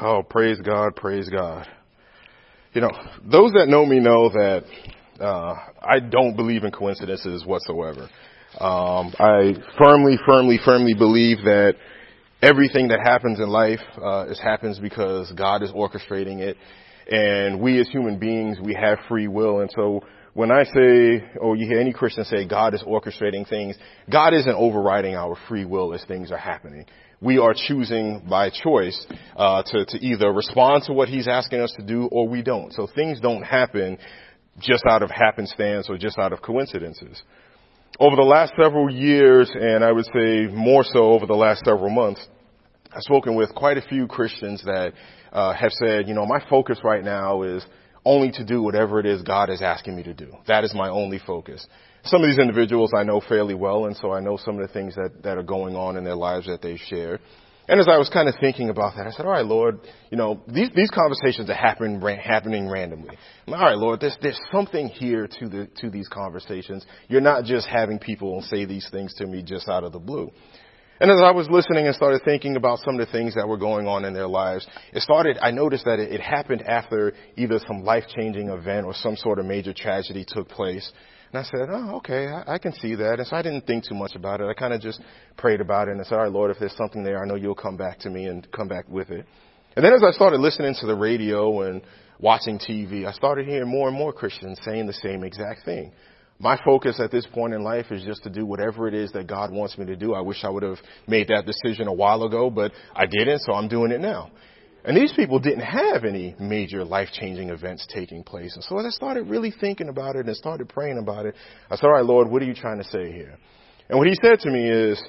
Oh, praise God, praise God. You know, those that know me know that uh, I don't believe in coincidences whatsoever. Um, I firmly, firmly, firmly believe that everything that happens in life uh, is happens because God is orchestrating it, and we as human beings we have free will, and so when I say, or you hear any Christian say God is orchestrating things, God isn't overriding our free will as things are happening. We are choosing by choice uh, to, to either respond to what He's asking us to do or we don't. So things don't happen just out of happenstance or just out of coincidences. Over the last several years, and I would say more so over the last several months, I've spoken with quite a few Christians that uh, have said, you know, my focus right now is only to do whatever it is God is asking me to do. That is my only focus. Some of these individuals I know fairly well, and so I know some of the things that, that are going on in their lives that they've shared. And as I was kind of thinking about that, I said, all right, Lord, you know, these, these conversations are happen, happening randomly. All right, Lord, there's, there's something here to the, to these conversations. You're not just having people say these things to me just out of the blue. And as I was listening and started thinking about some of the things that were going on in their lives, it started, I noticed that it, it happened after either some life-changing event or some sort of major tragedy took place. And I said, oh, okay, I, I can see that. And so I didn't think too much about it. I kind of just prayed about it and I said, all right, Lord, if there's something there, I know you'll come back to me and come back with it. And then as I started listening to the radio and watching TV, I started hearing more and more Christians saying the same exact thing. My focus at this point in life is just to do whatever it is that God wants me to do. I wish I would have made that decision a while ago, but I didn't, so I'm doing it now. And these people didn't have any major life changing events taking place. And so as I started really thinking about it and started praying about it, I said, all right, Lord, what are you trying to say here? And what he said to me is,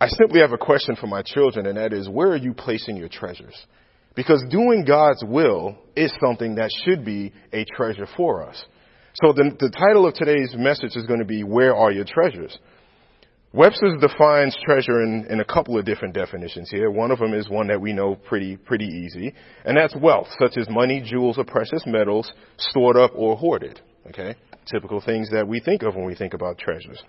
I simply have a question for my children, and that is, where are you placing your treasures? Because doing God's will is something that should be a treasure for us. So the, the title of today's message is going to be, Where Are Your Treasures? Webster's defines treasure in, in a couple of different definitions here. One of them is one that we know pretty, pretty easy, and that's wealth, such as money, jewels, or precious metals stored up or hoarded. Okay? Typical things that we think of when we think about treasures.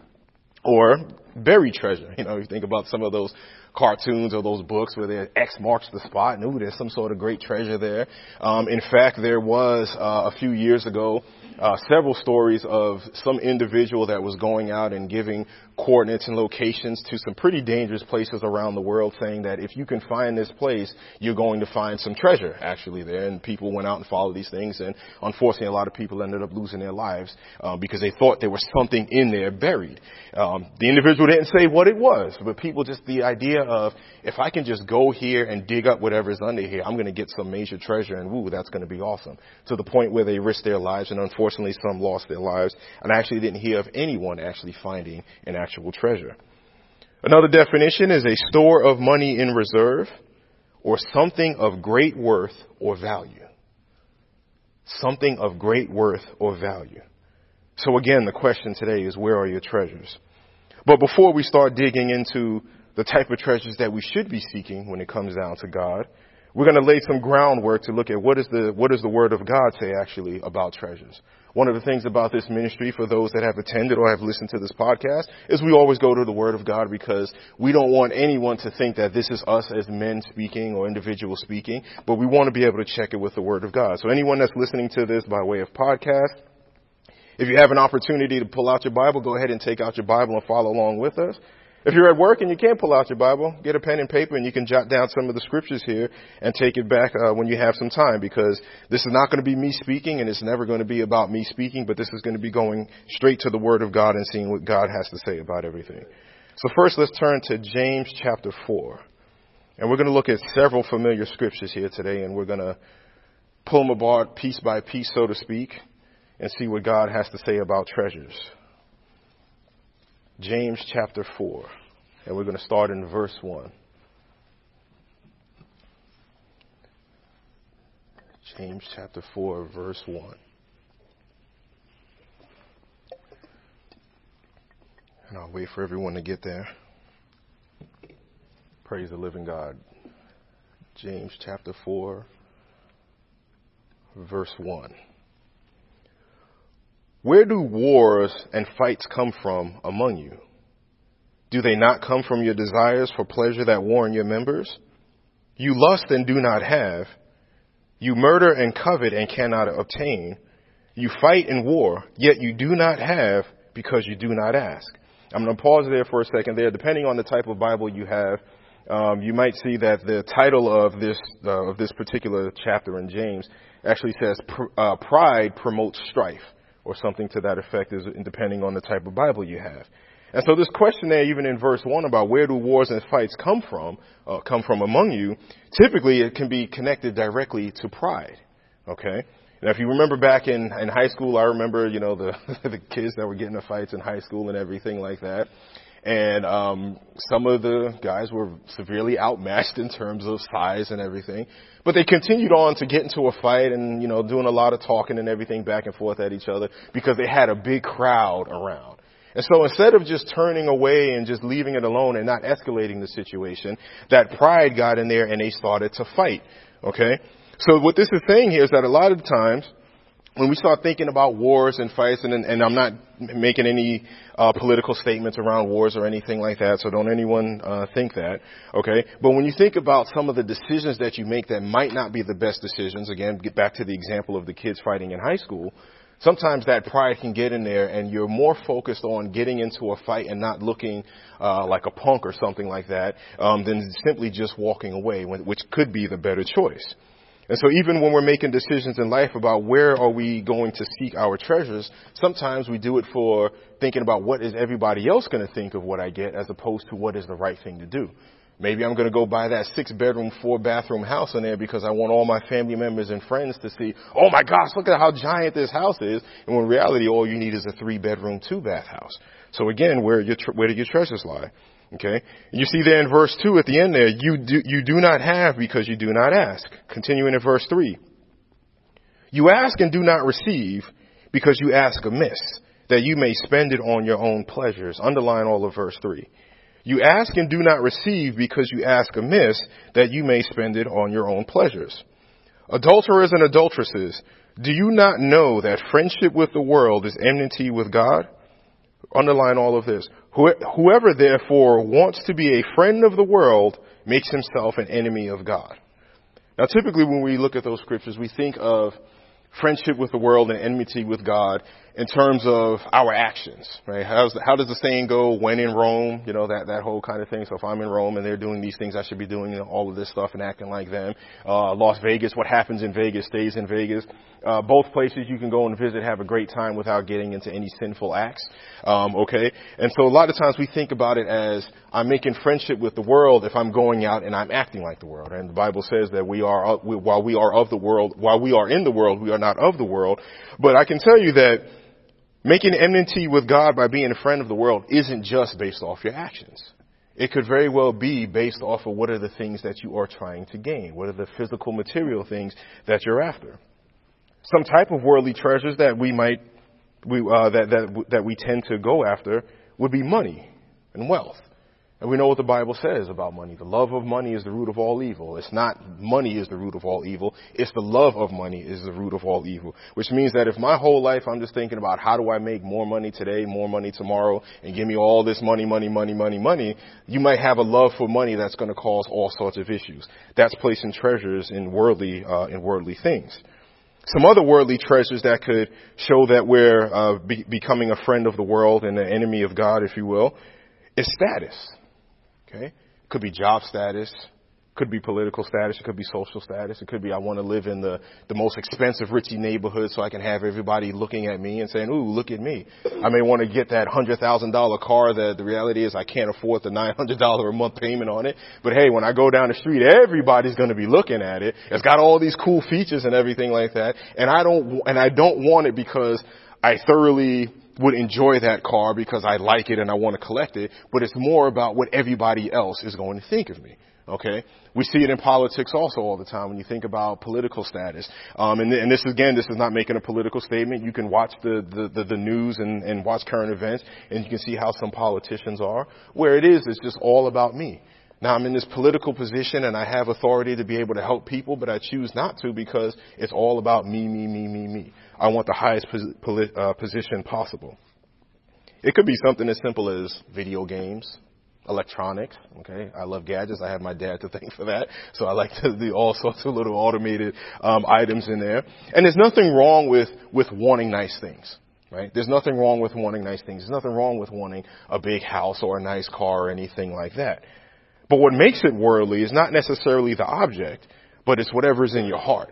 Or buried treasure. You know, you think about some of those cartoons or those books where there X marks the spot and ooh, there's some sort of great treasure there. Um, in fact, there was uh, a few years ago uh, several stories of some individual that was going out and giving coordinates and locations to some pretty dangerous places around the world, saying that if you can find this place, you're going to find some treasure actually there. And people went out and followed these things, and unfortunately, a lot of people ended up losing their lives uh, because they thought there was something in there buried. Um, the individual didn't say what it was, but people just the idea of if I can just go here and dig up whatever's under here, I'm going to get some major treasure, and woo, that's going to be awesome. To the point where they risked their lives, and unfortunately some lost their lives, and I actually didn't hear of anyone actually finding an actual treasure. Another definition is a store of money in reserve or something of great worth or value. Something of great worth or value. So again, the question today is where are your treasures? But before we start digging into the type of treasures that we should be seeking when it comes down to God, we're going to lay some groundwork to look at what is the what does the Word of God say actually about treasures. One of the things about this ministry, for those that have attended or have listened to this podcast, is we always go to the Word of God because we don't want anyone to think that this is us as men speaking or individuals speaking, but we want to be able to check it with the Word of God. So anyone that's listening to this by way of podcast, if you have an opportunity to pull out your Bible, go ahead and take out your Bible and follow along with us. If you're at work and you can't pull out your Bible, get a pen and paper and you can jot down some of the scriptures here and take it back uh, when you have some time because this is not going to be me speaking and it's never going to be about me speaking, but this is going to be going straight to the Word of God and seeing what God has to say about everything. So first let's turn to James chapter 4. And we're going to look at several familiar scriptures here today and we're going to pull them apart piece by piece, so to speak, and see what God has to say about treasures. James chapter 4, and we're going to start in verse 1. James chapter 4, verse 1. And I'll wait for everyone to get there. Praise the living God. James chapter 4, verse 1. Where do wars and fights come from among you? Do they not come from your desires for pleasure that war in your members? You lust and do not have. You murder and covet and cannot obtain. You fight in war, yet you do not have because you do not ask. I'm going to pause there for a second there. Depending on the type of Bible you have, um, you might see that the title of this uh, of this particular chapter in James actually says uh, "Pride promotes strife," or something to that effect, is depending on the type of Bible you have. And so this question there, even in verse one, about where do wars and fights come from, uh, come from among you, typically it can be connected directly to pride. Okay. Now, if you remember back in, in high school, I remember, you know, the, the kids that were getting into fights in high school and everything like that. And, um, some of the guys were severely outmatched in terms of size and everything. But they continued on to get into a fight and, you know, doing a lot of talking and everything back and forth at each other because they had a big crowd around. And so instead of just turning away and just leaving it alone and not escalating the situation, that pride got in there and they started to fight. Okay? So what this is saying here is that a lot of times, when we start thinking about wars and fights, and, and I'm not making any uh, political statements around wars or anything like that, so don't anyone uh, think that, okay? But when you think about some of the decisions that you make that might not be the best decisions, again, get back to the example of the kids fighting in high school, sometimes that pride can get in there and you're more focused on getting into a fight and not looking uh, like a punk or something like that um, than simply just walking away, which could be the better choice. And so even when we're making decisions in life about where are we going to seek our treasures, sometimes we do it for thinking about what is everybody else going to think of what I get as opposed to what is the right thing to do. Maybe I'm going to go buy that six bedroom, four bathroom house in there because I want all my family members and friends to see, oh my gosh, look at how giant this house is. And when in reality, all you need is a three bedroom, two bath house. So again, where your, where do your treasures lie? Okay. You see there in verse 2 at the end there, you do, you do not have because you do not ask. Continuing in verse 3. You ask and do not receive because you ask amiss, that you may spend it on your own pleasures. Underline all of verse 3. You ask and do not receive because you ask amiss, that you may spend it on your own pleasures. Adulterers and adulteresses, do you not know that friendship with the world is enmity with God? Underline all of this. Whoever therefore wants to be a friend of the world makes himself an enemy of God. Now typically when we look at those scriptures, we think of friendship with the world and enmity with God in terms of our actions, right? How's the, how does the saying go? When in Rome, you know, that, that whole kind of thing. So if I'm in Rome and they're doing these things, I should be doing you know, all of this stuff and acting like them. Uh, Las Vegas, what happens in Vegas stays in Vegas. Uh, both places you can go and visit, have a great time without getting into any sinful acts. Um, okay. And so a lot of times we think about it as I'm making friendship with the world if I'm going out and I'm acting like the world. And the Bible says that we are, while we are of the world, while we are in the world, we are not of the world. But I can tell you that Making enmity with God by being a friend of the world isn't just based off your actions. It could very well be based off of what are the things that you are trying to gain. What are the physical material things that you're after? Some type of worldly treasures that we might, we, uh, that, that, that we tend to go after would be money and wealth. And we know what the Bible says about money. The love of money is the root of all evil. It's not money is the root of all evil. It's the love of money is the root of all evil. Which means that if my whole life I'm just thinking about how do I make more money today, more money tomorrow, and give me all this money, money, money, money, money, you might have a love for money that's going to cause all sorts of issues. That's placing treasures in worldly, uh, in worldly things. Some other worldly treasures that could show that we're uh, be- becoming a friend of the world and an enemy of God, if you will, is status. Okay? Could be job status, could be political status, it could be social status, it could be I want to live in the, the most expensive ritzy neighborhood so I can have everybody looking at me and saying, ooh, look at me. I may want to get that hundred thousand dollar car that the reality is I can't afford the nine hundred dollar a month payment on it. But hey, when I go down the street, everybody's going to be looking at it. It's got all these cool features and everything like that. And I don't, and I don't want it because I thoroughly would enjoy that car because I like it and I want to collect it, but it's more about what everybody else is going to think of me. Okay, we see it in politics also all the time when you think about political status. Um, and, and, this again, this is not making a political statement. You can watch the the, the, the news and, and watch current events, and you can see how some politicians are. Where it is, it's just all about me. Now I'm in this political position and I have authority to be able to help people, but I choose not to because it's all about me, me, me, me, me. I want the highest uh, position possible. It could be something as simple as video games, electronics. Okay, I love gadgets. I have my dad to thank for that. So I like to do all sorts of little automated um, items in there. And there's nothing wrong with with wanting nice things. Right? There's nothing wrong with wanting nice things. There's nothing wrong with wanting a big house or a nice car or anything like that. But what makes it worldly is not necessarily the object, but it's whatever's in your heart.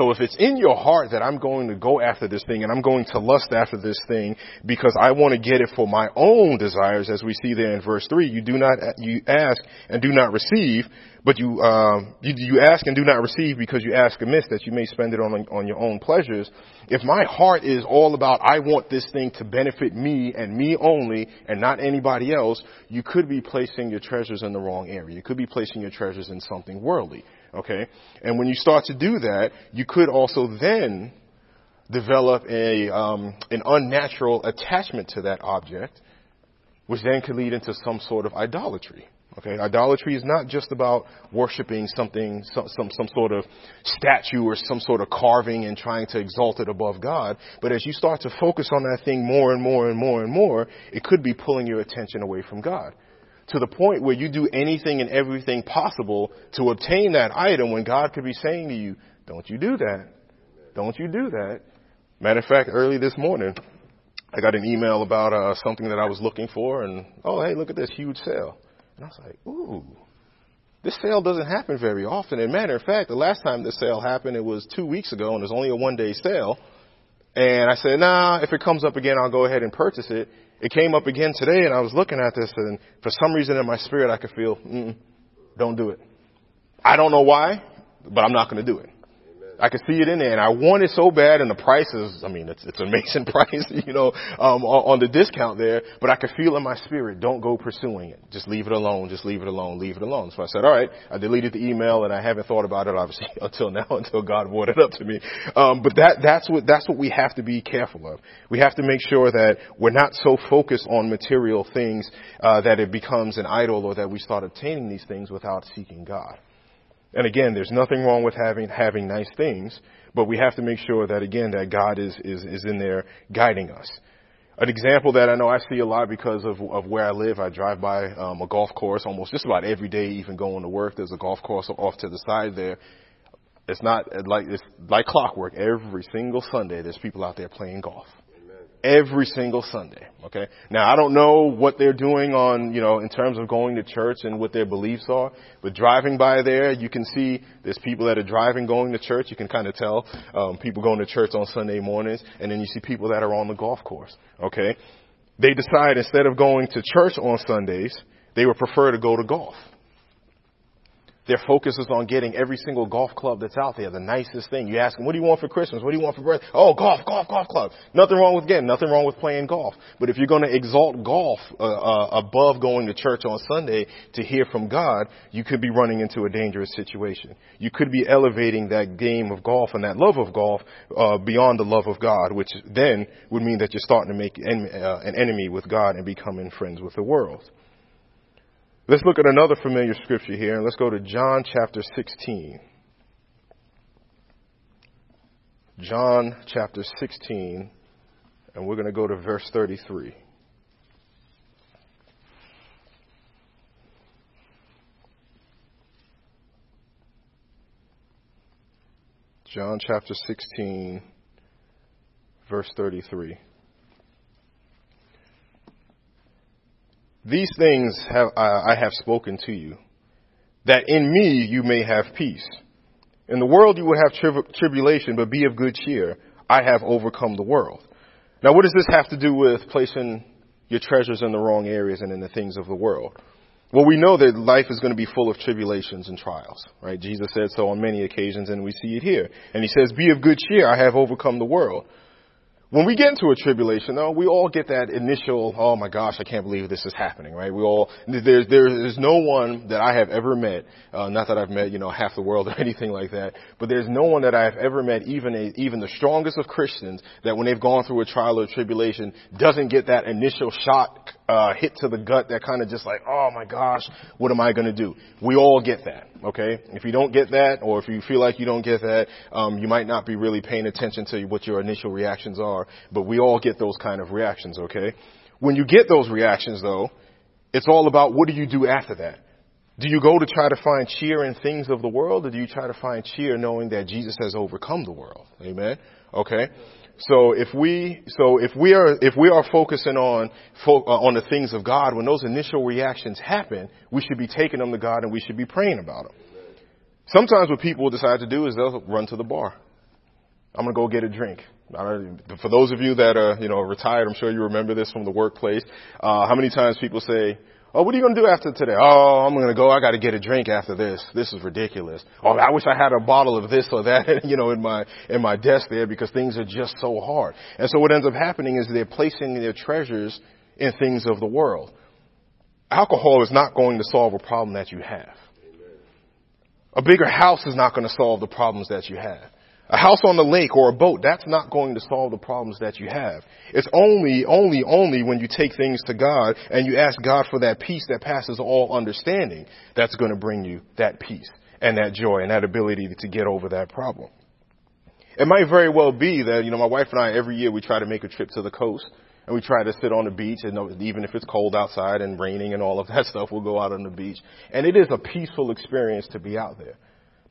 So if it's in your heart that I'm going to go after this thing and I'm going to lust after this thing because I want to get it for my own desires, as we see there in verse three, you do not you ask and do not receive, but you um, you, you ask and do not receive because you ask amiss that you may spend it on on your own pleasures. If my heart is all about I want this thing to benefit me and me only and not anybody else, you could be placing your treasures in the wrong area. You could be placing your treasures in something worldly. Okay? And when you start to do that, you could also then develop a, um, an unnatural attachment to that object, which then could lead into some sort of idolatry. Okay, idolatry is not just about worshiping something, some, some, some sort of statue or some sort of carving and trying to exalt it above God. But as you start to focus on that thing more and more and more and more, it could be pulling your attention away from God to the point where you do anything and everything possible to obtain that item when God could be saying to you, don't you do that. Don't you do that. Matter of fact, early this morning, I got an email about uh, something that I was looking for and, oh, hey, look at this huge sale. And I was like, ooh, this sale doesn't happen very often. And matter of fact, the last time this sale happened, it was two weeks ago and it was only a one day sale. And I said, nah, if it comes up again, I'll go ahead and purchase it. It came up again today, and I was looking at this, and for some reason in my spirit, I could feel, don't do it. I don't know why, but I'm not going to do it. I could see it in there, and I want it so bad, and the price is, I mean, it's, it's an amazing price, you know, um, on, on the discount there, but I could feel in my spirit, don't go pursuing it. Just leave it alone, just leave it alone, leave it alone. So I said, alright, I deleted the email, and I haven't thought about it, obviously, until now, until God brought it up to me. Um, but that, that's what, that's what we have to be careful of. We have to make sure that we're not so focused on material things, uh, that it becomes an idol, or that we start obtaining these things without seeking God. And again, there's nothing wrong with having having nice things, but we have to make sure that again that God is is is in there guiding us. An example that I know I see a lot because of of where I live, I drive by um, a golf course almost just about every day, even going to work. There's a golf course off to the side there. It's not like it's like clockwork. Every single Sunday, there's people out there playing golf every single Sunday. Okay. Now I don't know what they're doing on, you know, in terms of going to church and what their beliefs are, but driving by there, you can see there's people that are driving going to church. You can kind of tell, um, people going to church on Sunday mornings, and then you see people that are on the golf course. Okay. They decide instead of going to church on Sundays, they would prefer to go to golf. Their focus is on getting every single golf club that's out there, the nicest thing. You ask them, what do you want for Christmas? What do you want for birthday? Oh, golf, golf, golf club. Nothing wrong with getting, nothing wrong with playing golf. But if you're going to exalt golf uh, uh, above going to church on Sunday to hear from God, you could be running into a dangerous situation. You could be elevating that game of golf and that love of golf uh, beyond the love of God, which then would mean that you're starting to make en- uh, an enemy with God and becoming friends with the world. Let's look at another familiar scripture here, and let's go to John chapter 16. John chapter 16, and we're going to go to verse 33. John chapter 16, verse 33. These things have, uh, I have spoken to you, that in me you may have peace. In the world you will have tri- tribulation, but be of good cheer. I have overcome the world. Now what does this have to do with placing your treasures in the wrong areas and in the things of the world? Well, we know that life is going to be full of tribulations and trials, right? Jesus said so on many occasions and we see it here. And he says, be of good cheer. I have overcome the world. When we get into a tribulation, though, we all get that initial, oh my gosh, I can't believe this is happening, right? We all, there's, there's no one that I have ever met, uh, not that I've met, you know, half the world or anything like that, but there's no one that I have ever met, even a, even the strongest of Christians, that when they've gone through a trial or tribulation, doesn't get that initial shock, uh, hit to the gut that kind of just like, oh my gosh, what am I gonna do? We all get that, okay? If you don't get that, or if you feel like you don't get that, um, you might not be really paying attention to what your initial reactions are, but we all get those kind of reactions, okay? When you get those reactions though, It's all about what do you do after that? Do you go to try to find cheer in things of the world or do you try to find cheer knowing that Jesus has overcome the world? Amen. Okay. So if we, so if we are, if we are focusing on, fo- uh, on the things of God, when those initial reactions happen, we should be taking them to God and we should be praying about them. Sometimes what people decide to do is they'll run to the bar. I'm gonna go get a drink. For those of you that are, you know, retired, I'm sure you remember this from the workplace. Uh, how many times people say, Oh, what are you going to do after today? Oh, I'm going to go. I got to get a drink after this. This is ridiculous. Oh, I wish I had a bottle of this or that, you know, in my, in my desk there because things are just so hard. And so what ends up happening is they're placing their treasures in things of the world. Alcohol is not going to solve a problem that you have. A bigger house is not going to solve the problems that you have. A house on the lake or a boat, that's not going to solve the problems that you have. It's only, only, only when you take things to God and you ask God for that peace that passes all understanding that's going to bring you that peace and that joy and that ability to get over that problem. It might very well be that, you know, my wife and I, every year we try to make a trip to the coast and we try to sit on the beach and even if it's cold outside and raining and all of that stuff, we'll go out on the beach. And it is a peaceful experience to be out there.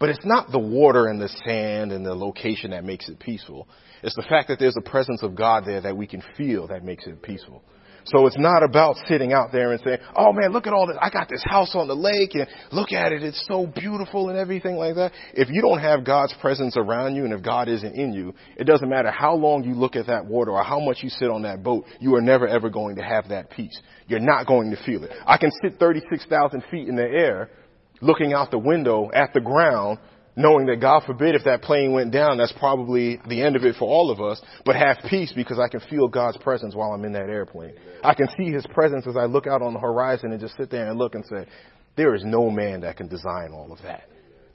But it's not the water and the sand and the location that makes it peaceful. It's the fact that there's a presence of God there that we can feel that makes it peaceful. So it's not about sitting out there and saying, oh man, look at all this. I got this house on the lake and look at it. It's so beautiful and everything like that. If you don't have God's presence around you and if God isn't in you, it doesn't matter how long you look at that water or how much you sit on that boat. You are never ever going to have that peace. You're not going to feel it. I can sit 36,000 feet in the air looking out the window at the ground, knowing that God forbid if that plane went down, that's probably the end of it for all of us, but have peace because I can feel God's presence while I'm in that airplane. I can see His presence as I look out on the horizon and just sit there and look and say, there is no man that can design all of that.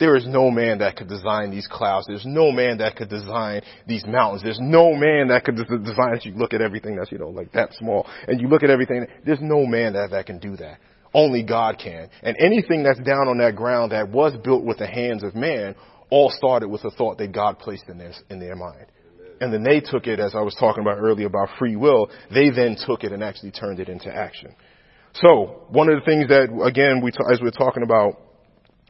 There is no man that could design these clouds. There's no man that could design these mountains. There's no man that could design you look at everything that's, you know, like that small and you look at everything. There's no man that, that can do that. Only God can. And anything that's down on that ground that was built with the hands of man all started with a thought that God placed in their, in their mind. And then they took it, as I was talking about earlier about free will, they then took it and actually turned it into action. So, one of the things that, again, we, as we're talking about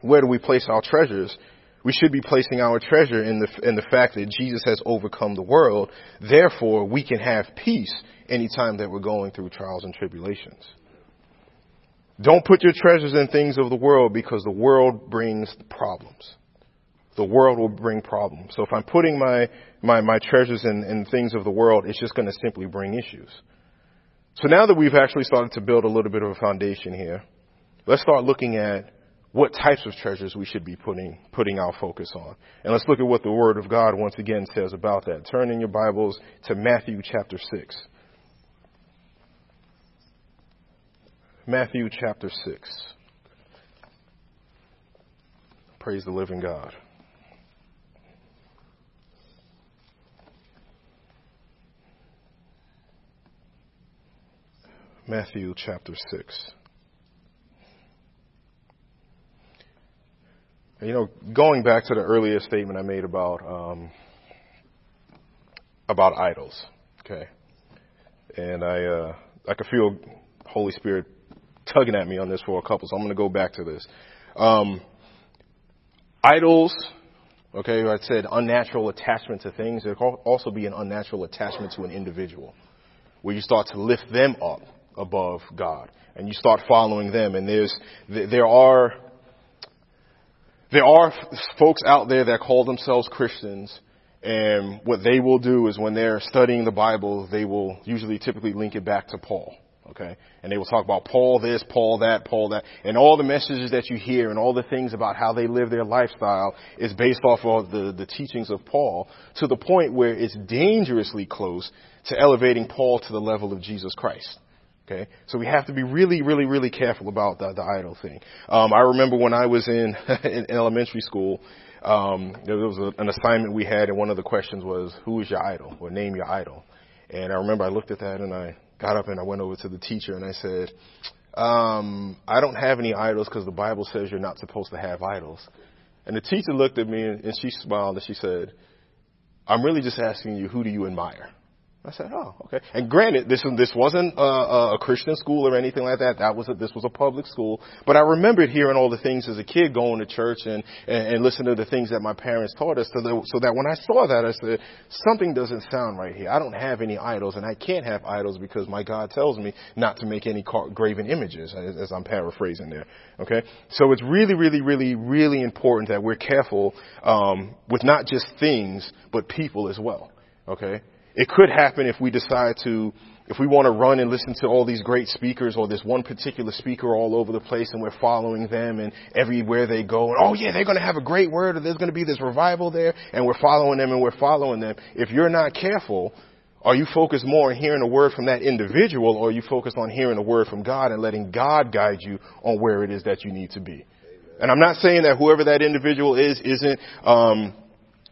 where do we place our treasures, we should be placing our treasure in the, in the fact that Jesus has overcome the world. Therefore, we can have peace anytime that we're going through trials and tribulations. Don't put your treasures in things of the world because the world brings problems. The world will bring problems. So if I'm putting my, my, my treasures in, in things of the world, it's just going to simply bring issues. So now that we've actually started to build a little bit of a foundation here, let's start looking at what types of treasures we should be putting, putting our focus on. And let's look at what the Word of God once again says about that. Turn in your Bibles to Matthew chapter 6. Matthew chapter 6. Praise the living God. Matthew chapter 6. You know, going back to the earlier statement I made about um, about idols, okay, and I uh, I could feel Holy Spirit tugging at me on this for a couple, so I'm going to go back to this. Um, idols, okay, I said unnatural attachment to things. There can also be an unnatural attachment to an individual, where you start to lift them up above God, and you start following them. And there's there are there are folks out there that call themselves Christians. And what they will do is when they're studying the Bible, they will usually typically link it back to Paul. Okay? And they will talk about Paul this, Paul that, Paul that. And all the messages that you hear and all the things about how they live their lifestyle is based off of the, the teachings of Paul to the point where it's dangerously close to elevating Paul to the level of Jesus Christ. Okay, so we have to be really, really, really careful about the, the idol thing. Um, I remember when I was in, in elementary school, um, there was a, an assignment we had, and one of the questions was, "Who is your idol?" or "Name your idol." And I remember I looked at that and I got up and I went over to the teacher and I said, um, I don't have any idols because the Bible says you're not supposed to have idols. And the teacher looked at me and she smiled and she said, I'm really just asking you, who do you admire? I said, oh, okay. And granted, this this wasn't a, a Christian school or anything like that. That was a, this was a public school. But I remembered hearing all the things as a kid, going to church and and, and listening to the things that my parents taught us. So that, so that when I saw that, I said, something doesn't sound right here. I don't have any idols, and I can't have idols because my God tells me not to make any car- graven images, as, as I'm paraphrasing there. Okay. So it's really, really, really, really important that we're careful um, with not just things but people as well. Okay. It could happen if we decide to, if we want to run and listen to all these great speakers or this one particular speaker all over the place and we're following them and everywhere they go, and oh yeah, they're going to have a great word or there's going to be this revival there and we're following them and we're following them. If you're not careful, are you focused more on hearing a word from that individual or are you focused on hearing a word from God and letting God guide you on where it is that you need to be? And I'm not saying that whoever that individual is isn't, um,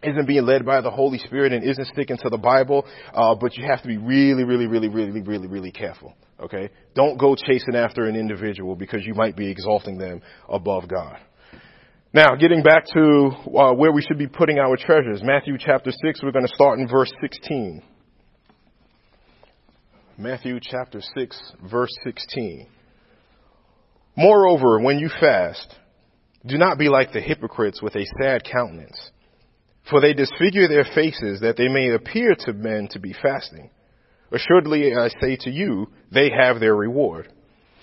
isn't being led by the Holy Spirit and isn't sticking to the Bible, uh, but you have to be really, really, really, really, really, really careful. Okay? Don't go chasing after an individual because you might be exalting them above God. Now, getting back to uh, where we should be putting our treasures, Matthew chapter 6, we're going to start in verse 16. Matthew chapter 6, verse 16. Moreover, when you fast, do not be like the hypocrites with a sad countenance for they disfigure their faces that they may appear to men to be fasting. Assuredly, I say to you, they have their reward.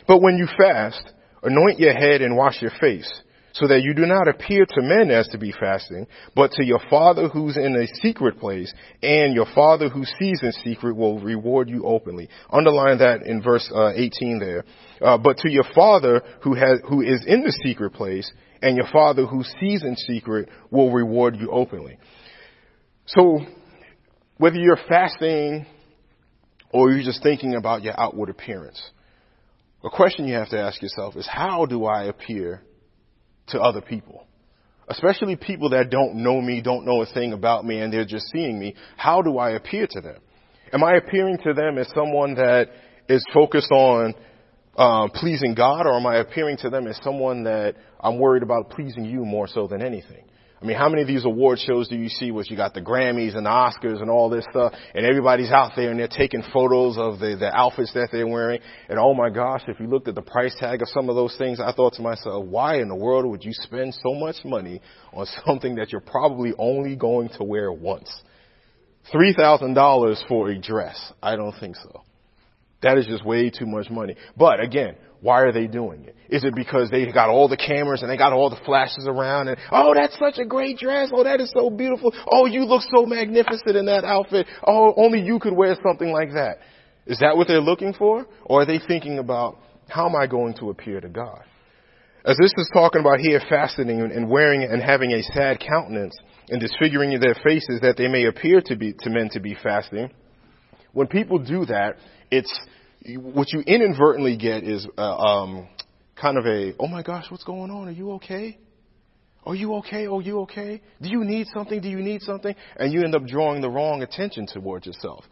But when you fast, anoint your head and wash your face, so that you do not appear to men as to be fasting, but to your Father who's in a secret place, and your Father who sees in secret will reward you openly. Underline that in verse uh, 18 there. Uh, but to your Father who has who is in the secret place, and your Father who sees in secret will reward you openly. So, whether you're fasting or you're just thinking about your outward appearance, a question you have to ask yourself is how do I appear to other people? Especially people that don't know me, don't know a thing about me, and they're just seeing me. How do I appear to them? Am I appearing to them as someone that is focused on uh, pleasing God, or am I appearing to them as someone that I'm worried about pleasing you more so than anything? I mean, how many of these award shows do you see where you got the Grammys and the Oscars and all this stuff, and everybody's out there and they're taking photos of the, the outfits that they're wearing, and oh my gosh, if you looked at the price tag of some of those things, I thought to myself, why in the world would you spend so much money on something that you're probably only going to wear once? $3,000 for a dress. I don't think so. That is just way too much money. But again, why are they doing it? Is it because they got all the cameras and they got all the flashes around and, oh, that's such a great dress. Oh, that is so beautiful. Oh, you look so magnificent in that outfit. Oh, only you could wear something like that. Is that what they're looking for? Or are they thinking about, how am I going to appear to God? As this is talking about here fasting and wearing and having a sad countenance and disfiguring their faces that they may appear to be, to men to be fasting, when people do that, it's what you inadvertently get is uh, um, kind of a, oh my gosh, what's going on? Are you okay? Are you okay? Are you okay? Do you need something? Do you need something? And you end up drawing the wrong attention towards yourself.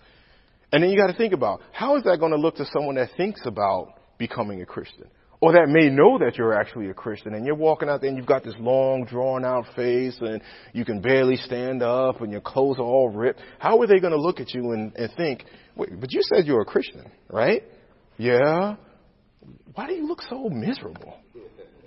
And then you got to think about how is that going to look to someone that thinks about becoming a Christian? or that may know that you're actually a Christian and you're walking out there and you've got this long drawn out face and you can barely stand up and your clothes are all ripped, how are they going to look at you and, and think, wait, but you said you're a Christian, right? Yeah. Why do you look so miserable?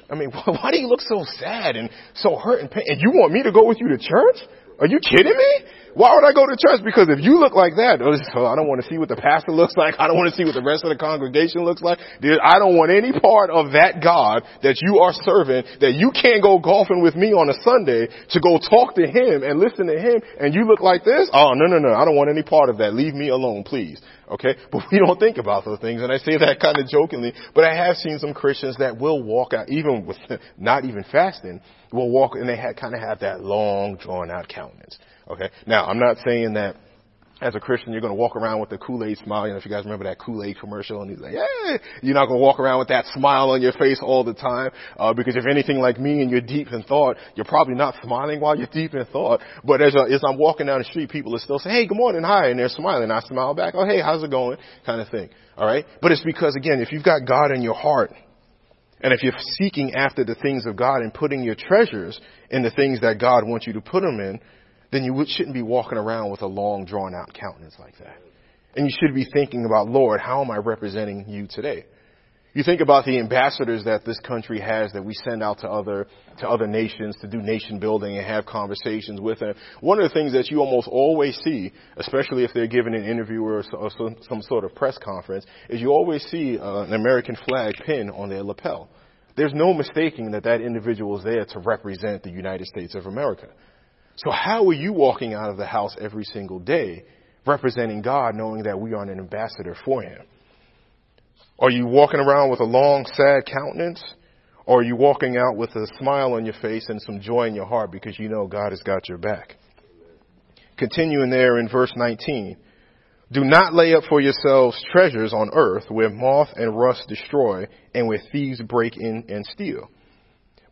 I mean, why do you look so sad and so hurt and pain? And you want me to go with you to church? Are you kidding me? Why would I go to church? Because if you look like that, oh, oh I don't want to see what the pastor looks like. I don't want to see what the rest of the congregation looks like. Dude, I don't want any part of that God that you are serving, that you can't go golfing with me on a Sunday to go talk to him and listen to him and you look like this? Oh, no, no, no. I don't want any part of that. Leave me alone, please. Okay? But we don't think about those things. And I say that kind of jokingly, but I have seen some Christians that will walk out, even with not even fasting, will walk and they kind of have that long drawn out countenance. Okay. Now, I'm not saying that as a Christian, you're going to walk around with the Kool-Aid smile. You know, if you guys remember that Kool-Aid commercial, and he's like, "Yeah," you're not going to walk around with that smile on your face all the time, uh, because if anything like me and you're deep in thought, you're probably not smiling while you're deep in thought. But as, uh, as I'm walking down the street, people are still saying, "Hey, good morning, hi," and they're smiling. I smile back, "Oh, hey, how's it going?" kind of thing. All right. But it's because again, if you've got God in your heart, and if you're seeking after the things of God and putting your treasures in the things that God wants you to put them in, then you shouldn't be walking around with a long, drawn out countenance like that. And you should be thinking about, Lord, how am I representing you today? You think about the ambassadors that this country has that we send out to other, to other nations to do nation building and have conversations with them. One of the things that you almost always see, especially if they're giving an interview or, some, some, sort of press conference, is you always see uh, an American flag pin on their lapel. There's no mistaking that that individual is there to represent the United States of America. So how are you walking out of the house every single day representing God knowing that we are an ambassador for Him? Are you walking around with a long, sad countenance? Or are you walking out with a smile on your face and some joy in your heart because you know God has got your back? Continuing there in verse 19. Do not lay up for yourselves treasures on earth where moth and rust destroy and where thieves break in and steal.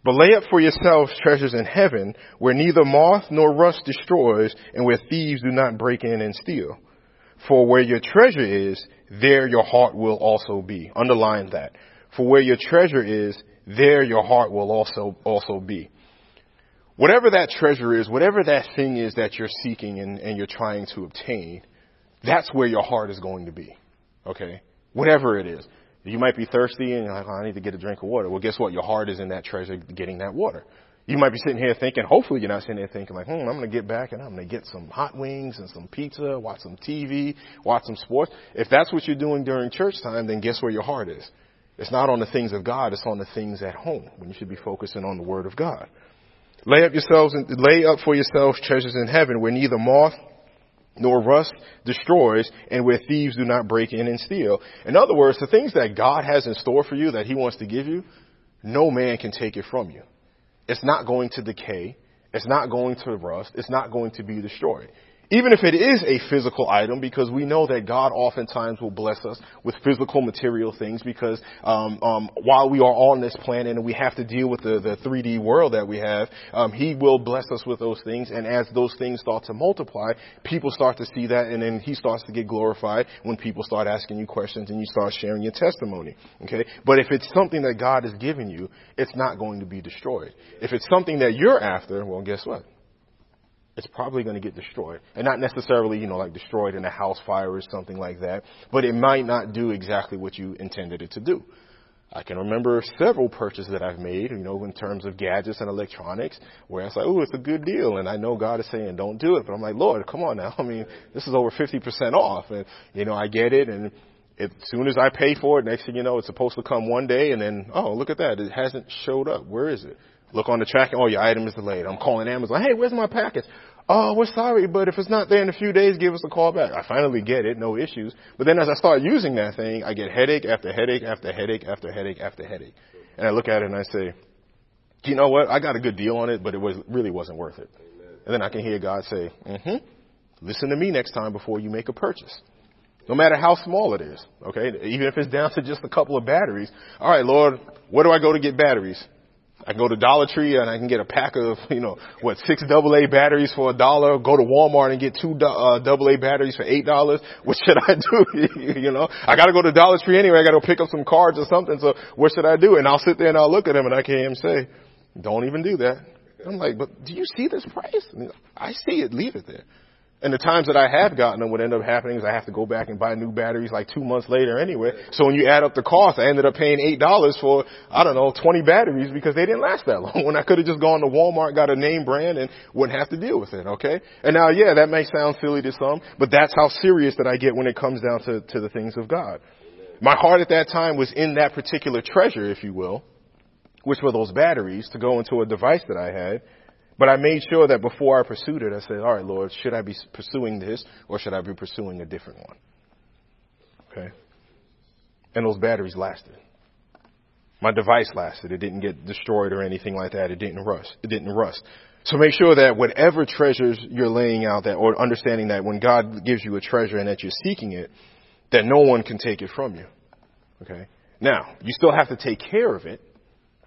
But lay up for yourselves treasures in heaven where neither moth nor rust destroys and where thieves do not break in and steal. For where your treasure is, there your heart will also be. Underline that. For where your treasure is, there your heart will also, also be. Whatever that treasure is, whatever that thing is that you're seeking and, and you're trying to obtain, that's where your heart is going to be. Okay? Whatever it is. You might be thirsty and you're like, oh, I need to get a drink of water. Well, guess what? Your heart is in that treasure getting that water. You might be sitting here thinking, hopefully you're not sitting there thinking like, hmm, I'm going to get back and I'm going to get some hot wings and some pizza, watch some TV, watch some sports. If that's what you're doing during church time, then guess where your heart is? It's not on the things of God, it's on the things at home when you should be focusing on the Word of God. Lay up yourselves and lay up for yourselves treasures in heaven where neither moth nor rust destroys and where thieves do not break in and steal. In other words, the things that God has in store for you that He wants to give you, no man can take it from you. It's not going to decay. It's not going to rust. It's not going to be destroyed. Even if it is a physical item, because we know that God oftentimes will bless us with physical material things because um, um, while we are on this planet and we have to deal with the, the 3D world that we have, um, He will bless us with those things. And as those things start to multiply, people start to see that and then He starts to get glorified when people start asking you questions and you start sharing your testimony. Okay? But if it's something that God has given you, it's not going to be destroyed. If it's something that you're after, well, guess what? It's probably going to get destroyed. And not necessarily, you know, like destroyed in a house fire or something like that, but it might not do exactly what you intended it to do. I can remember several purchases that I've made, you know, in terms of gadgets and electronics, where I was like, "Oh, it's a good deal," and I know God is saying, "Don't do it," but I'm like, "Lord, come on now! I mean, this is over 50% off," and you know, I get it, and as soon as I pay for it, next thing you know, it's supposed to come one day, and then, oh, look at that, it hasn't showed up. Where is it? Look on the tracking. Oh, your item is delayed. I'm calling Amazon. Hey, where's my package? Oh, we're sorry, but if it's not there in a few days, give us a call back. I finally get it, no issues. But then as I start using that thing, I get headache after headache after headache after headache after headache. And I look at it and I say, do you know what? I got a good deal on it, but it was, really wasn't worth it. And then I can hear God say, mm-hmm, listen to me next time before you make a purchase. No matter how small it is, okay? Even if it's down to just a couple of batteries. All right, Lord, where do I go to get batteries? I can go to Dollar Tree and I can get a pack of, you know, what, six AA batteries for a dollar. Go to Walmart and get two uh, AA batteries for eight dollars. What should I do? you know, I got to go to Dollar Tree anyway. I got to pick up some cards or something. So what should I do? And I'll sit there and I'll look at him and I can hear him say, "Don't even do that." I'm like, "But do you see this price?" I see it. Leave it there. And the times that I have gotten them, what ended up happening is I have to go back and buy new batteries like two months later anyway. So when you add up the cost, I ended up paying eight dollars for, I don't know, 20 batteries because they didn't last that long. When I could have just gone to Walmart, got a name brand and wouldn't have to deal with it, okay? And now, yeah, that may sound silly to some, but that's how serious that I get when it comes down to, to the things of God. My heart at that time was in that particular treasure, if you will, which were those batteries to go into a device that I had. But I made sure that before I pursued it, I said, all right, Lord, should I be pursuing this or should I be pursuing a different one? Okay. And those batteries lasted. My device lasted. It didn't get destroyed or anything like that. It didn't rust. It didn't rust. So make sure that whatever treasures you're laying out that, or understanding that when God gives you a treasure and that you're seeking it, that no one can take it from you. Okay. Now, you still have to take care of it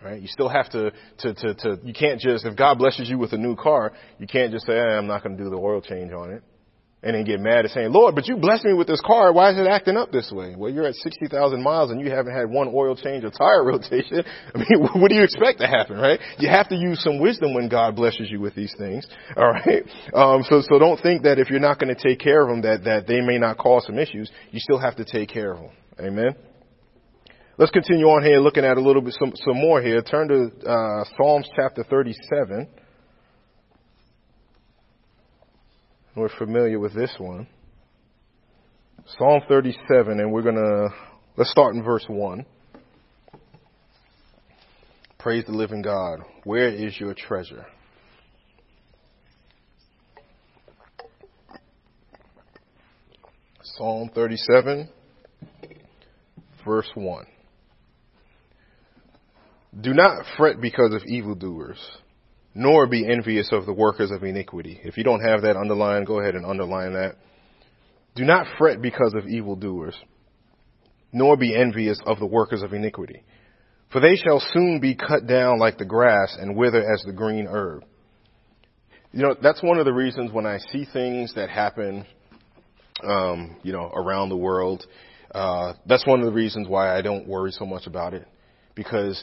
Right? You still have to, to, to, to, you can't just, if God blesses you with a new car, you can't just say, hey, I'm not going to do the oil change on it. and then get mad at saying, Lord, but you blessed me with this car. Why is it acting up this way? Well, you're at 60,000 miles and you haven't had one oil change or tire rotation. I mean, what do you expect to happen, right? You have to use some wisdom when God blesses you with these things. All right. Um, so, so don't think that if you're not going to take care of them, that, that they may not cause some issues. You still have to take care of them. Amen. Let's continue on here looking at a little bit, some, some more here. Turn to, uh, Psalms chapter 37. We're familiar with this one. Psalm 37, and we're going to, let's start in verse 1. Praise the living God. Where is your treasure? Psalm 37, verse 1. Do not fret because of evildoers nor be envious of the workers of iniquity. If you don't have that underlined, go ahead and underline that. Do not fret because of evildoers, nor be envious of the workers of iniquity. For they shall soon be cut down like the grass and wither as the green herb. You know, that's one of the reasons when I see things that happen, um, you know, around the world, uh, that's one of the reasons why I don't worry so much about it. Because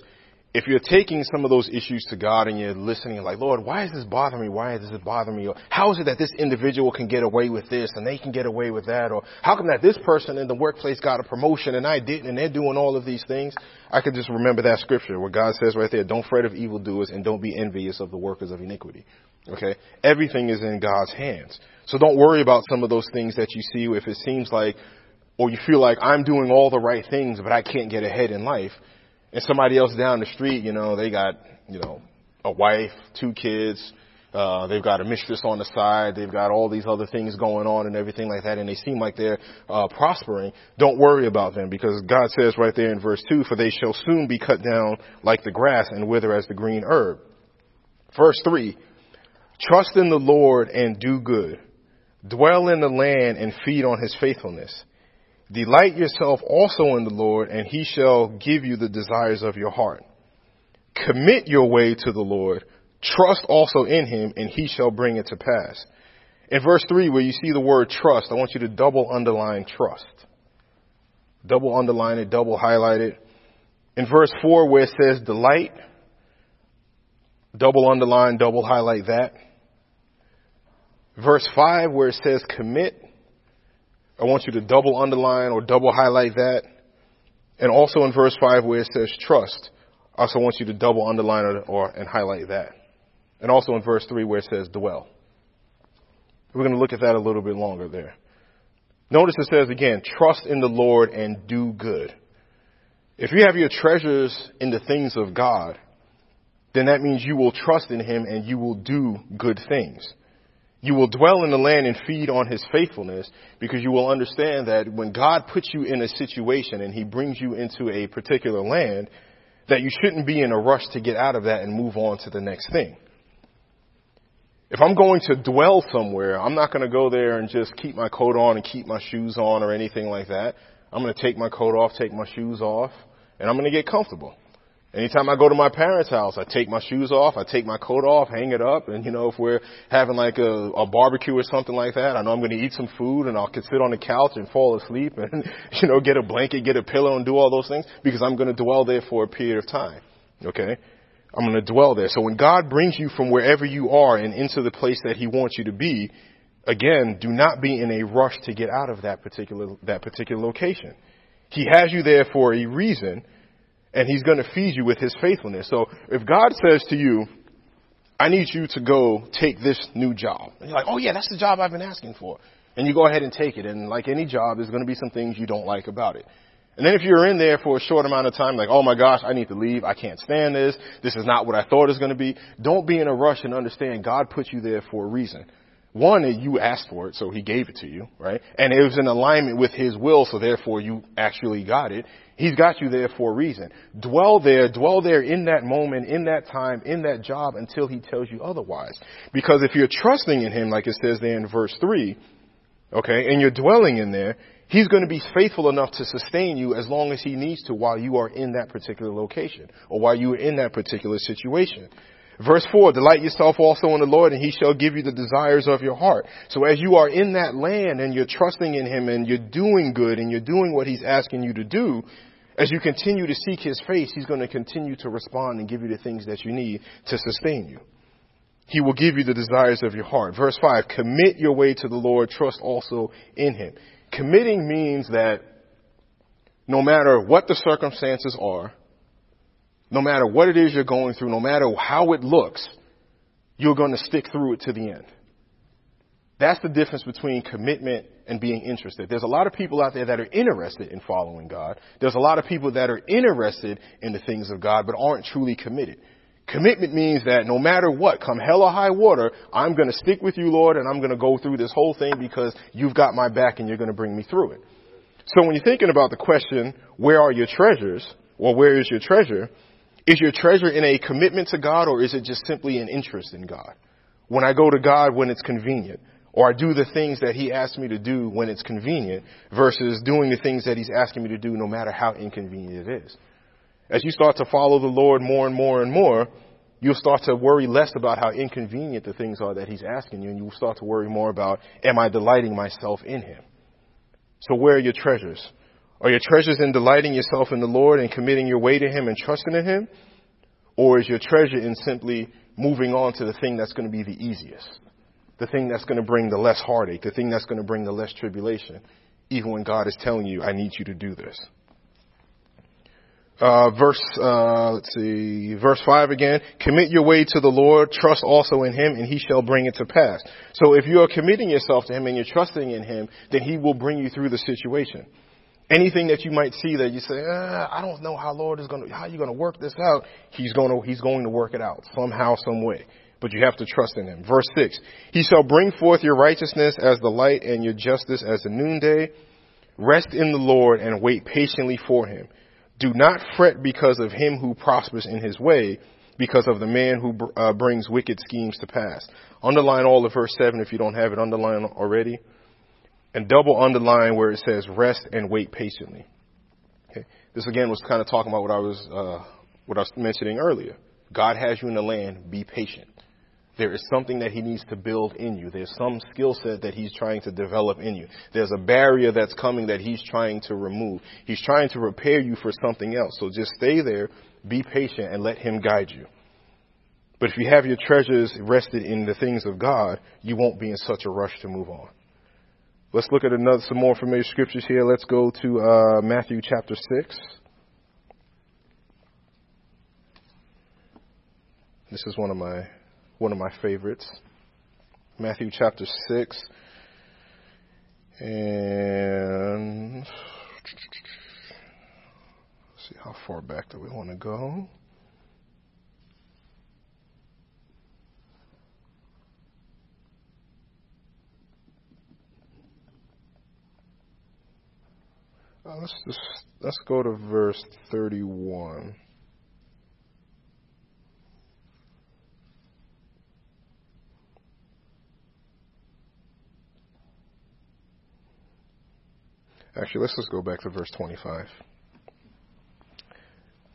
if you're taking some of those issues to God and you're listening like, Lord, why is this bothering me? Why is this bothering me? Or how is it that this individual can get away with this and they can get away with that? Or how come that this person in the workplace got a promotion and I didn't and they're doing all of these things? I could just remember that scripture where God says right there, don't fret of evildoers and don't be envious of the workers of iniquity. Okay? Everything is in God's hands. So don't worry about some of those things that you see if it seems like or you feel like I'm doing all the right things but I can't get ahead in life and somebody else down the street, you know, they got, you know, a wife, two kids, uh, they've got a mistress on the side, they've got all these other things going on and everything like that, and they seem like they're uh, prospering. Don't worry about them because God says right there in verse 2, for they shall soon be cut down like the grass and wither as the green herb. Verse 3, trust in the Lord and do good. Dwell in the land and feed on his faithfulness. Delight yourself also in the Lord, and he shall give you the desires of your heart. Commit your way to the Lord. Trust also in him, and he shall bring it to pass. In verse 3, where you see the word trust, I want you to double underline trust. Double underline it, double highlight it. In verse 4, where it says delight, double underline, double highlight that. Verse 5, where it says commit, I want you to double underline or double highlight that. And also in verse 5 where it says trust, I also want you to double underline it or, and highlight that. And also in verse 3 where it says dwell. We're going to look at that a little bit longer there. Notice it says again, trust in the Lord and do good. If you have your treasures in the things of God, then that means you will trust in Him and you will do good things. You will dwell in the land and feed on his faithfulness because you will understand that when God puts you in a situation and he brings you into a particular land, that you shouldn't be in a rush to get out of that and move on to the next thing. If I'm going to dwell somewhere, I'm not going to go there and just keep my coat on and keep my shoes on or anything like that. I'm going to take my coat off, take my shoes off, and I'm going to get comfortable. Anytime I go to my parents' house, I take my shoes off, I take my coat off, hang it up, and you know, if we're having like a, a barbecue or something like that, I know I'm to eat some food and I can sit on the couch and fall asleep and, you know, get a blanket, get a pillow and do all those things because I'm to dwell there for a period of time. Okay? I'm to dwell there. So when God brings you from wherever you are and into the place that He wants you to be, again, do not be in a rush to get out of that particular, that particular location. He has you there for a reason and he's going to feed you with his faithfulness. So if God says to you, I need you to go take this new job. And you're like, oh yeah, that's the job I've been asking for. And you go ahead and take it. And like any job, there's going to be some things you don't like about it. And then if you're in there for a short amount of time, like, oh my gosh, I need to leave. I can't stand this. This is not what I thought it was going to be. Don't be in a rush and understand God put you there for a reason. One, you asked for it, so he gave it to you, right? And it was in alignment with his will, so therefore you actually got it. He's got you there for a reason. Dwell there, dwell there in that moment, in that time, in that job until he tells you otherwise. Because if you're trusting in him, like it says there in verse 3, okay, and you're dwelling in there, he's going to be faithful enough to sustain you as long as he needs to while you are in that particular location or while you are in that particular situation. Verse 4, delight yourself also in the Lord and he shall give you the desires of your heart. So as you are in that land and you're trusting in him and you're doing good and you're doing what he's asking you to do, as you continue to seek his face, he's going to continue to respond and give you the things that you need to sustain you. He will give you the desires of your heart. Verse 5, commit your way to the Lord, trust also in him. Committing means that no matter what the circumstances are, no matter what it is you're going through, no matter how it looks, you're going to stick through it to the end. That's the difference between commitment and being interested. There's a lot of people out there that are interested in following God. There's a lot of people that are interested in the things of God but aren't truly committed. Commitment means that no matter what, come hell or high water, I'm going to stick with you, Lord, and I'm going to go through this whole thing because you've got my back and you're going to bring me through it. So when you're thinking about the question, where are your treasures, or where is your treasure, is your treasure in a commitment to God or is it just simply an interest in God? When I go to God when it's convenient, or I do the things that He asks me to do when it's convenient versus doing the things that He's asking me to do no matter how inconvenient it is. As you start to follow the Lord more and more and more, you'll start to worry less about how inconvenient the things are that He's asking you, and you'll start to worry more about, am I delighting myself in Him? So where are your treasures? Are your treasures in delighting yourself in the Lord and committing your way to Him and trusting in Him? Or is your treasure in simply moving on to the thing that's going to be the easiest? The thing that's going to bring the less heartache, the thing that's going to bring the less tribulation, even when God is telling you, I need you to do this. Uh, verse, uh, let's see, verse 5 again. Commit your way to the Lord, trust also in Him, and He shall bring it to pass. So if you are committing yourself to Him and you're trusting in Him, then He will bring you through the situation. Anything that you might see that you say, ah, I don't know how Lord is going to, how you going to work this out. He's going to, He's going to work it out somehow, some way. But you have to trust in Him. Verse 6. He shall bring forth your righteousness as the light and your justice as the noonday. Rest in the Lord and wait patiently for Him. Do not fret because of him who prospers in his way, because of the man who uh, brings wicked schemes to pass. Underline all of verse 7 if you don't have it underlined already. And double underline where it says rest and wait patiently. Okay. This again was kind of talking about what I was, uh, what I was mentioning earlier. God has you in the land. Be patient. There is something that he needs to build in you. There's some skill set that he's trying to develop in you. There's a barrier that's coming that he's trying to remove. He's trying to prepare you for something else. So just stay there, be patient, and let him guide you. But if you have your treasures rested in the things of God, you won't be in such a rush to move on. Let's look at another, some more familiar scriptures here. Let's go to uh, Matthew chapter 6. This is one of my one of my favorites. Matthew chapter 6. And see how far back do we want to go. Uh, let's just let's go to verse 31. Actually, let's just go back to verse 25.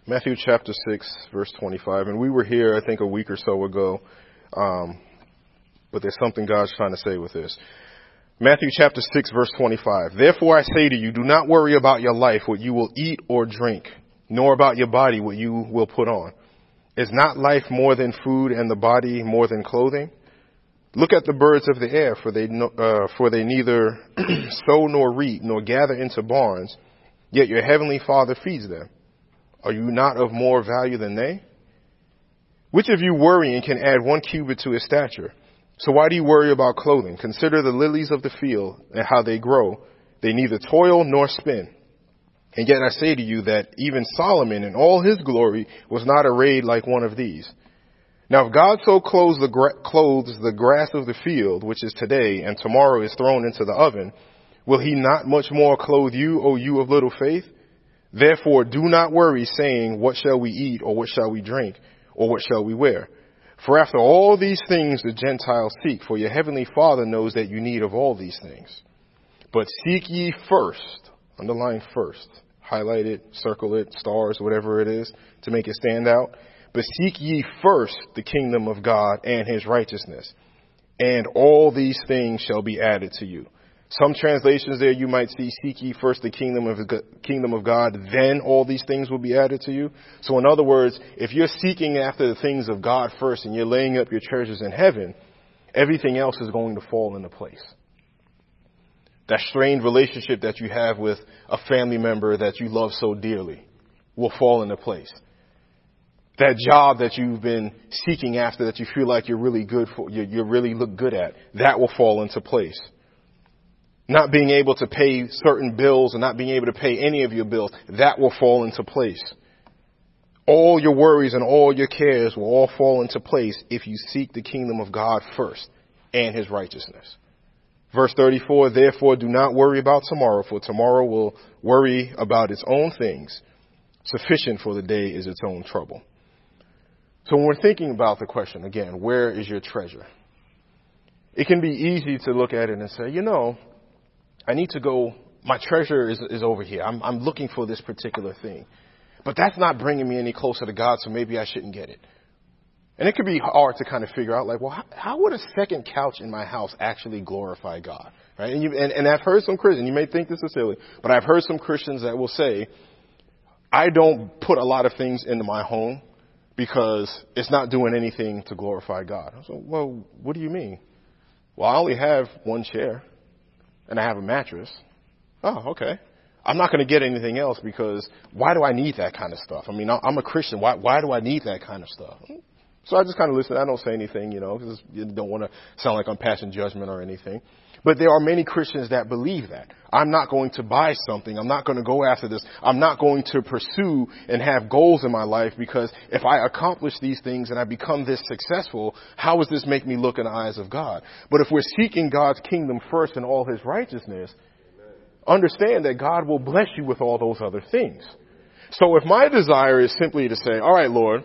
Matthew chapter 6, verse 25. And we were here, I think, a week or so ago. Um, but there's something God's trying to say with this. Matthew chapter 6, verse 25. Therefore I say to you, do not worry about your life, what you will eat or drink, nor about your body, what you will put on. Is not life more than food and the body more than clothing? Look at the birds of the air, for they, uh, for they neither sow nor reap nor gather into barns, yet your heavenly Father feeds them. Are you not of more value than they? Which of you worrying can add one cubit to his stature? So why do you worry about clothing? Consider the lilies of the field and how they grow. They neither toil nor spin. And yet I say to you that even Solomon in all his glory was not arrayed like one of these. Now, if God so clothes the, gra- clothes the grass of the field, which is today, and tomorrow is thrown into the oven, will he not much more clothe you, O you of little faith? Therefore, do not worry, saying, What shall we eat, or what shall we drink, or what shall we wear? For after all these things the Gentiles seek, for your heavenly Father knows that you need of all these things. But seek ye first, underline first, highlight it, circle it, stars, whatever it is, to make it stand out But seek ye first the kingdom of God and his righteousness, and all these things shall be added to you. Some translations there you might see, seek ye first the kingdom of, kingdom of God, then all these things will be added to you. So in other words, if you're seeking after the things of God first and you're laying up your treasures in heaven, everything else is going to fall into place. That strained relationship that you have with a family member that you love so dearly will fall into place. That job that you've been seeking after that you feel like you're really good for, you, you really look good at, that will fall into place not being able to pay certain bills and not being able to pay any of your bills, that will fall into place. All your worries and all your cares will all fall into place if you seek the kingdom of God first and his righteousness. Verse 34, therefore do not worry about tomorrow, for tomorrow will worry about its own things. Sufficient for the day is its own trouble. So when we're thinking about the question again, where is your treasure? It can be easy to look at it and say, you know, I need to go, my treasure is, is over here. I'm, I'm looking for this particular thing. But that's not bringing me any closer to God, so maybe I shouldn't get it. And it could be hard to kind of figure out, like, well, how, how would a second couch in my house actually glorify God? Right? And, you, and, and I've heard some Christians, you may think this is silly, but I've heard some Christians that will say, I don't put a lot of things into my home because it's not doing anything to glorify God. I said, well, what do you mean? Well, I only have one chair and I have a mattress. Oh, okay. I'm not going to get anything else because why do I need that kind of stuff? I mean, I'm a Christian. Why, why do I need that kind of stuff? So I just kind of listen. I don't say anything, you know, because you don't want to sound like I'm passing judgment or anything. But there are many Christians that believe that. I'm not going to buy something. I'm not going to go after this. I'm not going to pursue and have goals in my life because if I accomplish these things and I become this successful, how does this make me look in the eyes of God? But if we're seeking God's kingdom first and all his righteousness, understand that God will bless you with all those other things. So if my desire is simply to say, all right, Lord,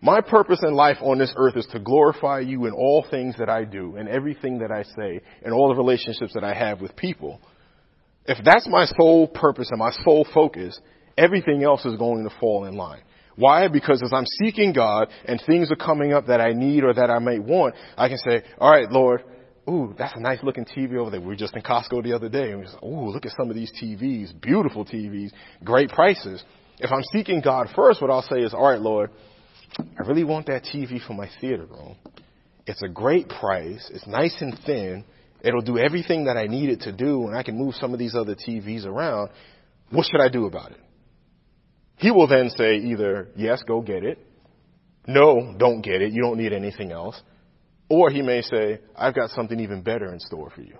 my purpose in life on this earth is to glorify you in all things that I do and everything that I say and all the relationships that I have with people. If that's my sole purpose and my sole focus, everything else is going to fall in line. Why? Because as I'm seeking God and things are coming up that I need or that I may want, I can say, all right, Lord, ooh, that's a nice looking TV over there. We were just in Costco the other day and we just, ooh, look at some of these TVs, beautiful TVs, great prices. If I'm seeking God first, what I'll say is, all right, Lord, I really want that TV for my theater room. It's a great price. It's nice and thin. It'll do everything that I need it to do, and I can move some of these other TVs around. What should I do about it? He will then say either, yes, go get it. No, don't get it. You don't need anything else. Or he may say, I've got something even better in store for you.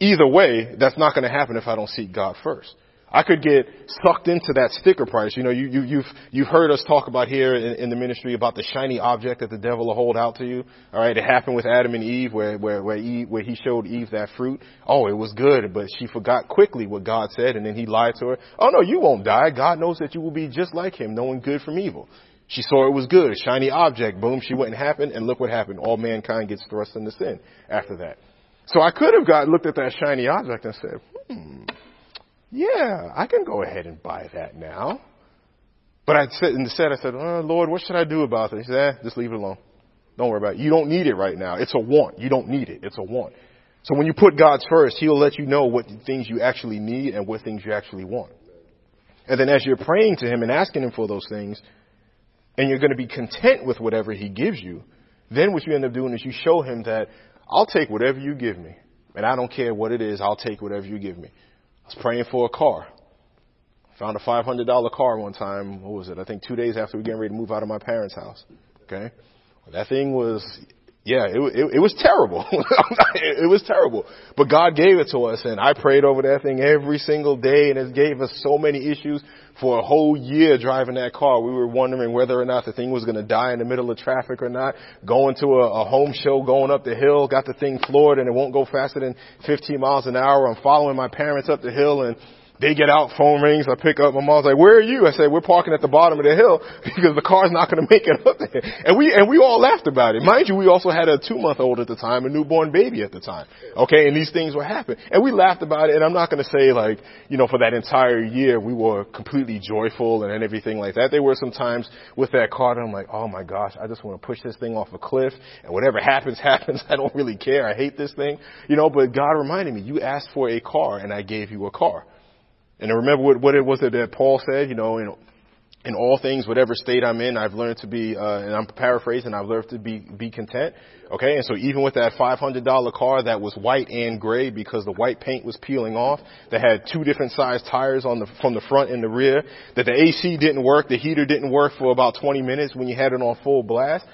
Either way, that's not going to happen if I don't seek God first. I could get sucked into that sticker price. You know, you, you, you've, you've heard us talk about here in, in, the ministry about the shiny object that the devil will hold out to you. All right. It happened with Adam and Eve where, where, where Eve, where he showed Eve that fruit. Oh, it was good, but she forgot quickly what God said and then he lied to her. Oh no, you won't die. God knows that you will be just like him, knowing good from evil. She saw it was good, shiny object. Boom, she wouldn't happen. And look what happened. All mankind gets thrust into sin after that. So I could have got, looked at that shiny object and said, hmm, yeah, I can go ahead and buy that now. But I said, instead I said, oh, Lord, what should I do about this? He said, eh, just leave it alone. Don't worry about it. You don't need it right now. It's a want. You don't need it. It's a want. So when you put God's first, He'll let you know what things you actually need and what things you actually want. And then as you're praying to Him and asking Him for those things, and you're going to be content with whatever He gives you, then what you end up doing is you show Him that I'll take whatever you give me. And I don't care what it is, I'll take whatever you give me was praying for a car. Found a $500 car one time. What was it? I think two days after we were getting ready to move out of my parents' house. Okay. That thing was, yeah, it, it, it was terrible. it was terrible. But God gave it to us and I prayed over that thing every single day and it gave us so many issues for a whole year driving that car. We were wondering whether or not the thing was going to die in the middle of traffic or not. Going to a, a home show, going up the hill, got the thing floored and it won't go faster than 15 miles an hour. I'm following my parents up the hill and They get out, phone rings, I pick up, my mom's like, where are you? I said, we're parking at the bottom of the hill because the car's not gonna make it up there. And we, and we all laughed about it. Mind you, we also had a two month old at the time, a newborn baby at the time. Okay, and these things were happening. And we laughed about it, and I'm not gonna say like, you know, for that entire year we were completely joyful and everything like that. There were some times with that car that I'm like, oh my gosh, I just wanna push this thing off a cliff, and whatever happens, happens. I don't really care. I hate this thing. You know, but God reminded me, you asked for a car, and I gave you a car. And remember what, what it was that, that Paul said, you know, in, in all things, whatever state I'm in, I've learned to be, uh, and I'm paraphrasing, I've learned to be, be content. Okay, and so even with that $500 car that was white and gray because the white paint was peeling off, that had two different size tires on the, from the front and the rear, that the AC didn't work, the heater didn't work for about 20 minutes when you had it on full blast,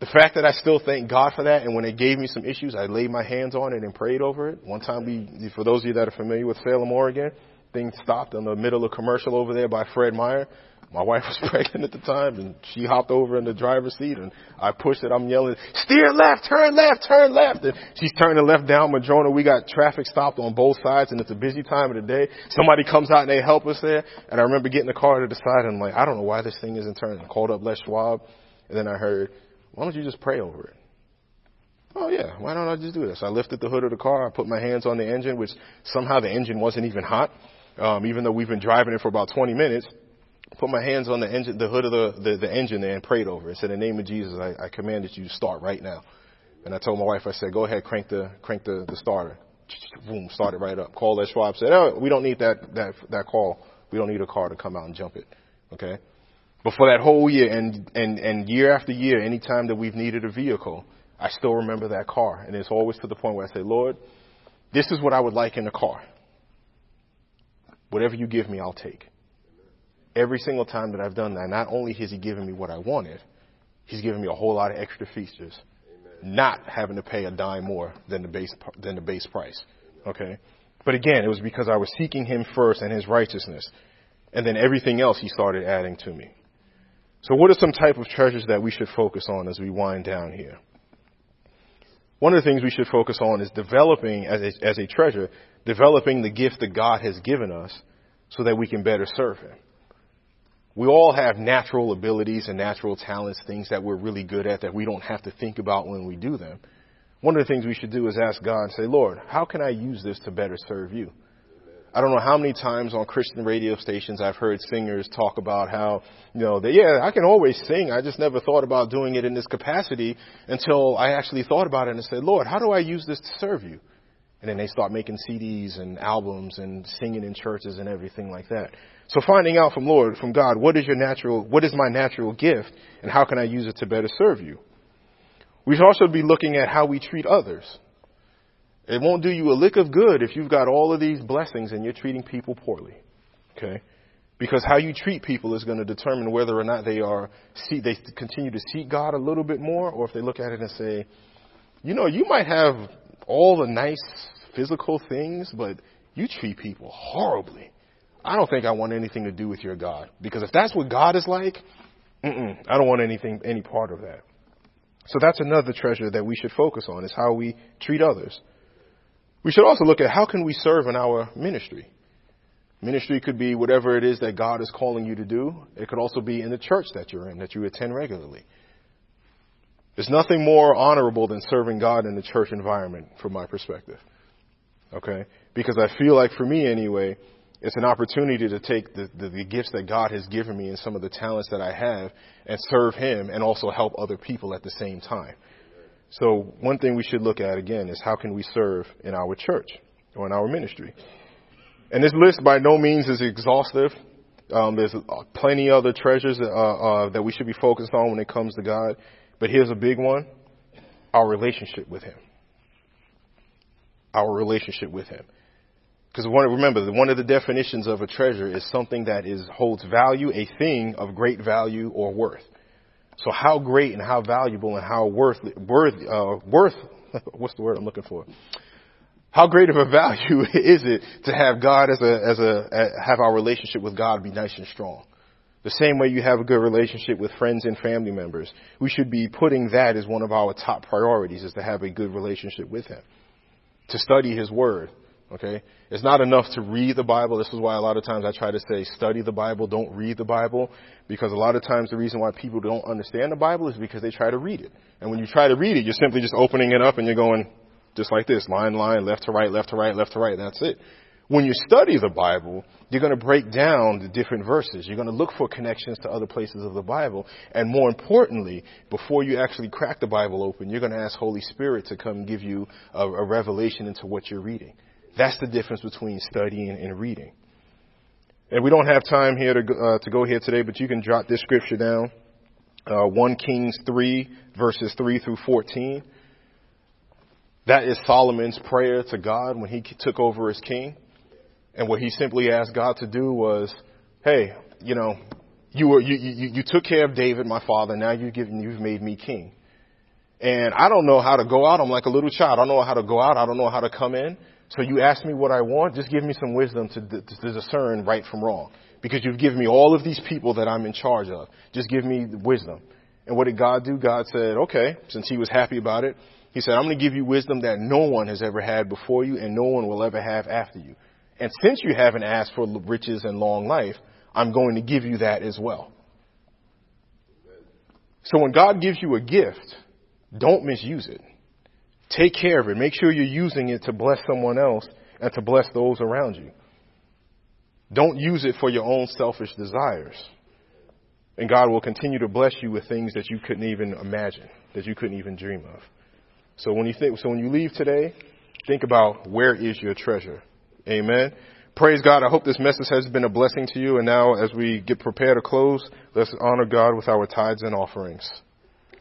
the fact that I still thank God for that, and when it gave me some issues, I laid my hands on it and prayed over it. One time, we, for those of you that are familiar with Salem, Oregon, things stopped in the middle of commercial over there by Fred Meyer. My wife was pregnant at the time, and she hopped over in the driver's seat, and I pushed it. I'm yelling, "Steer left, turn left, turn left!" And she's turning left down Madrona. We got traffic stopped on both sides, and it's a busy time of the day. Somebody comes out and they help us there, and I remember getting the car to the side, and I'm like, I don't know why this thing isn't turning. I called up Les Schwab, and then I heard, why don't you just pray over it? Oh yeah, why don't I just do this? I lifted the hood of the car, I put my hands on the engine, which somehow the engine wasn't even hot, um, even though we've been driving it for about 20 minutes. Put my hands on the engine, the hood of the, the, the engine there and prayed over it. Said, in the name of Jesus, I, I commanded you start right now. And I told my wife, I said, go ahead, crank the, crank the, the starter. Boom, started right up. Called Les Schwab, said, oh, we don't need that, that, that call. We don't need a car to come out and jump it. Okay? But for that whole year and, and, and year after year, anytime that we've needed a vehicle, I still remember that car. And it's always to the point where I say, Lord, this is what I would like in a car. Whatever you give me, I'll take. Every single time that I've done that, not only has He given me what I wanted, He's given me a whole lot of extra features, Amen. not having to pay a dime more than the base than the base price. Okay, but again, it was because I was seeking Him first and His righteousness, and then everything else He started adding to me. So what are some type of treasures that we should focus on as we wind down here? One of the things we should focus on is developing as a, as a treasure, developing the gift that God has given us so that we can better serve Him. We all have natural abilities and natural talents, things that we're really good at that we don't have to think about when we do them. One of the things we should do is ask God and say, Lord, how can I use this to better serve you? I don't know how many times on Christian radio stations I've heard singers talk about how, you know, that, yeah, I can always sing. I just never thought about doing it in this capacity until I actually thought about it and said, Lord, how do I use this to serve you? And then they start making CDs and albums and singing in churches and everything like that. So finding out from Lord, from God, what is your natural, what is my natural gift and how can I use it to better serve you? We should also be looking at how we treat others. It won't do you a lick of good if you've got all of these blessings and you're treating people poorly. Okay? Because how you treat people is going to determine whether or not they are see they continue to seek God a little bit more or if they look at it and say, you know, you might have all the nice physical things, but you treat people horribly. I don't think I want anything to do with your God. Because if that's what God is like, I don't want anything, any part of that. So that's another treasure that we should focus on is how we treat others. We should also look at how can we serve in our ministry. Ministry could be whatever it is that God is calling you to do. It could also be in the church that you're in, that you attend regularly. There's nothing more honorable than serving God in the church environment from my perspective. Okay? Because I feel like for me anyway, it's an opportunity to take the, the, the, gifts that God has given me and some of the talents that I have and serve Him and also help other people at the same time. So one thing we should look at again is how can we serve in our church or in our ministry. And this list by no means is exhaustive. Um, there's plenty other treasures uh, uh, that we should be focused on when it comes to God. But here's a big one: our relationship with Him. Our relationship with Him. Because remember, one of the definitions of a treasure is something that is holds value, a thing of great value or worth. So how great and how valuable and how worth, worth, uh, worth, what's the word I'm looking for? How great of a value is it to have God as a, as a, have our relationship with God be nice and strong? The same way you have a good relationship with friends and family members. We should be putting that as one of our top priorities is to have a good relationship with Him. To study His Word. Okay? It's not enough to read the Bible. This is why a lot of times I try to say study the Bible, don't read the Bible. Because a lot of times the reason why people don't understand the Bible is because they try to read it. And when you try to read it, you're simply just opening it up and you're going just like this, line, line, left to right, left to right, left to right, that's it. When you study the Bible, you're going to break down the different verses. You're going to look for connections to other places of the Bible. And more importantly, before you actually crack the Bible open, you're going to ask Holy Spirit to come give you a, a revelation into what you're reading. That's the difference between studying and reading. And we don't have time here to, uh, to go here today, but you can jot this scripture down. Uh, 1 Kings 3, verses 3 through 14. That is Solomon's prayer to God when he took over as king. And what he simply asked God to do was, hey, you know, you were, you, you, you took care of David, my father. Now you've given, you've made me king. And I don't know how to go out. I'm like a little child. I don't know how to go out. I don't know how to come in. So you ask me what I want. Just give me some wisdom to, to discern right from wrong. Because you've given me all of these people that I'm in charge of. Just give me wisdom. And what did God do? God said, okay, since he was happy about it, he said, I'm going to give you wisdom that no one has ever had before you and no one will ever have after you. And since you haven't asked for riches and long life, I'm going to give you that as well. So when God gives you a gift, don't misuse it. Take care of it. Make sure you're using it to bless someone else and to bless those around you. Don't use it for your own selfish desires. And God will continue to bless you with things that you couldn't even imagine, that you couldn't even dream of. So when you think, so when you leave today, think about where is your treasure? Amen. Praise God. I hope this message has been a blessing to you. And now as we get prepared to close, let's honor God with our tithes and offerings.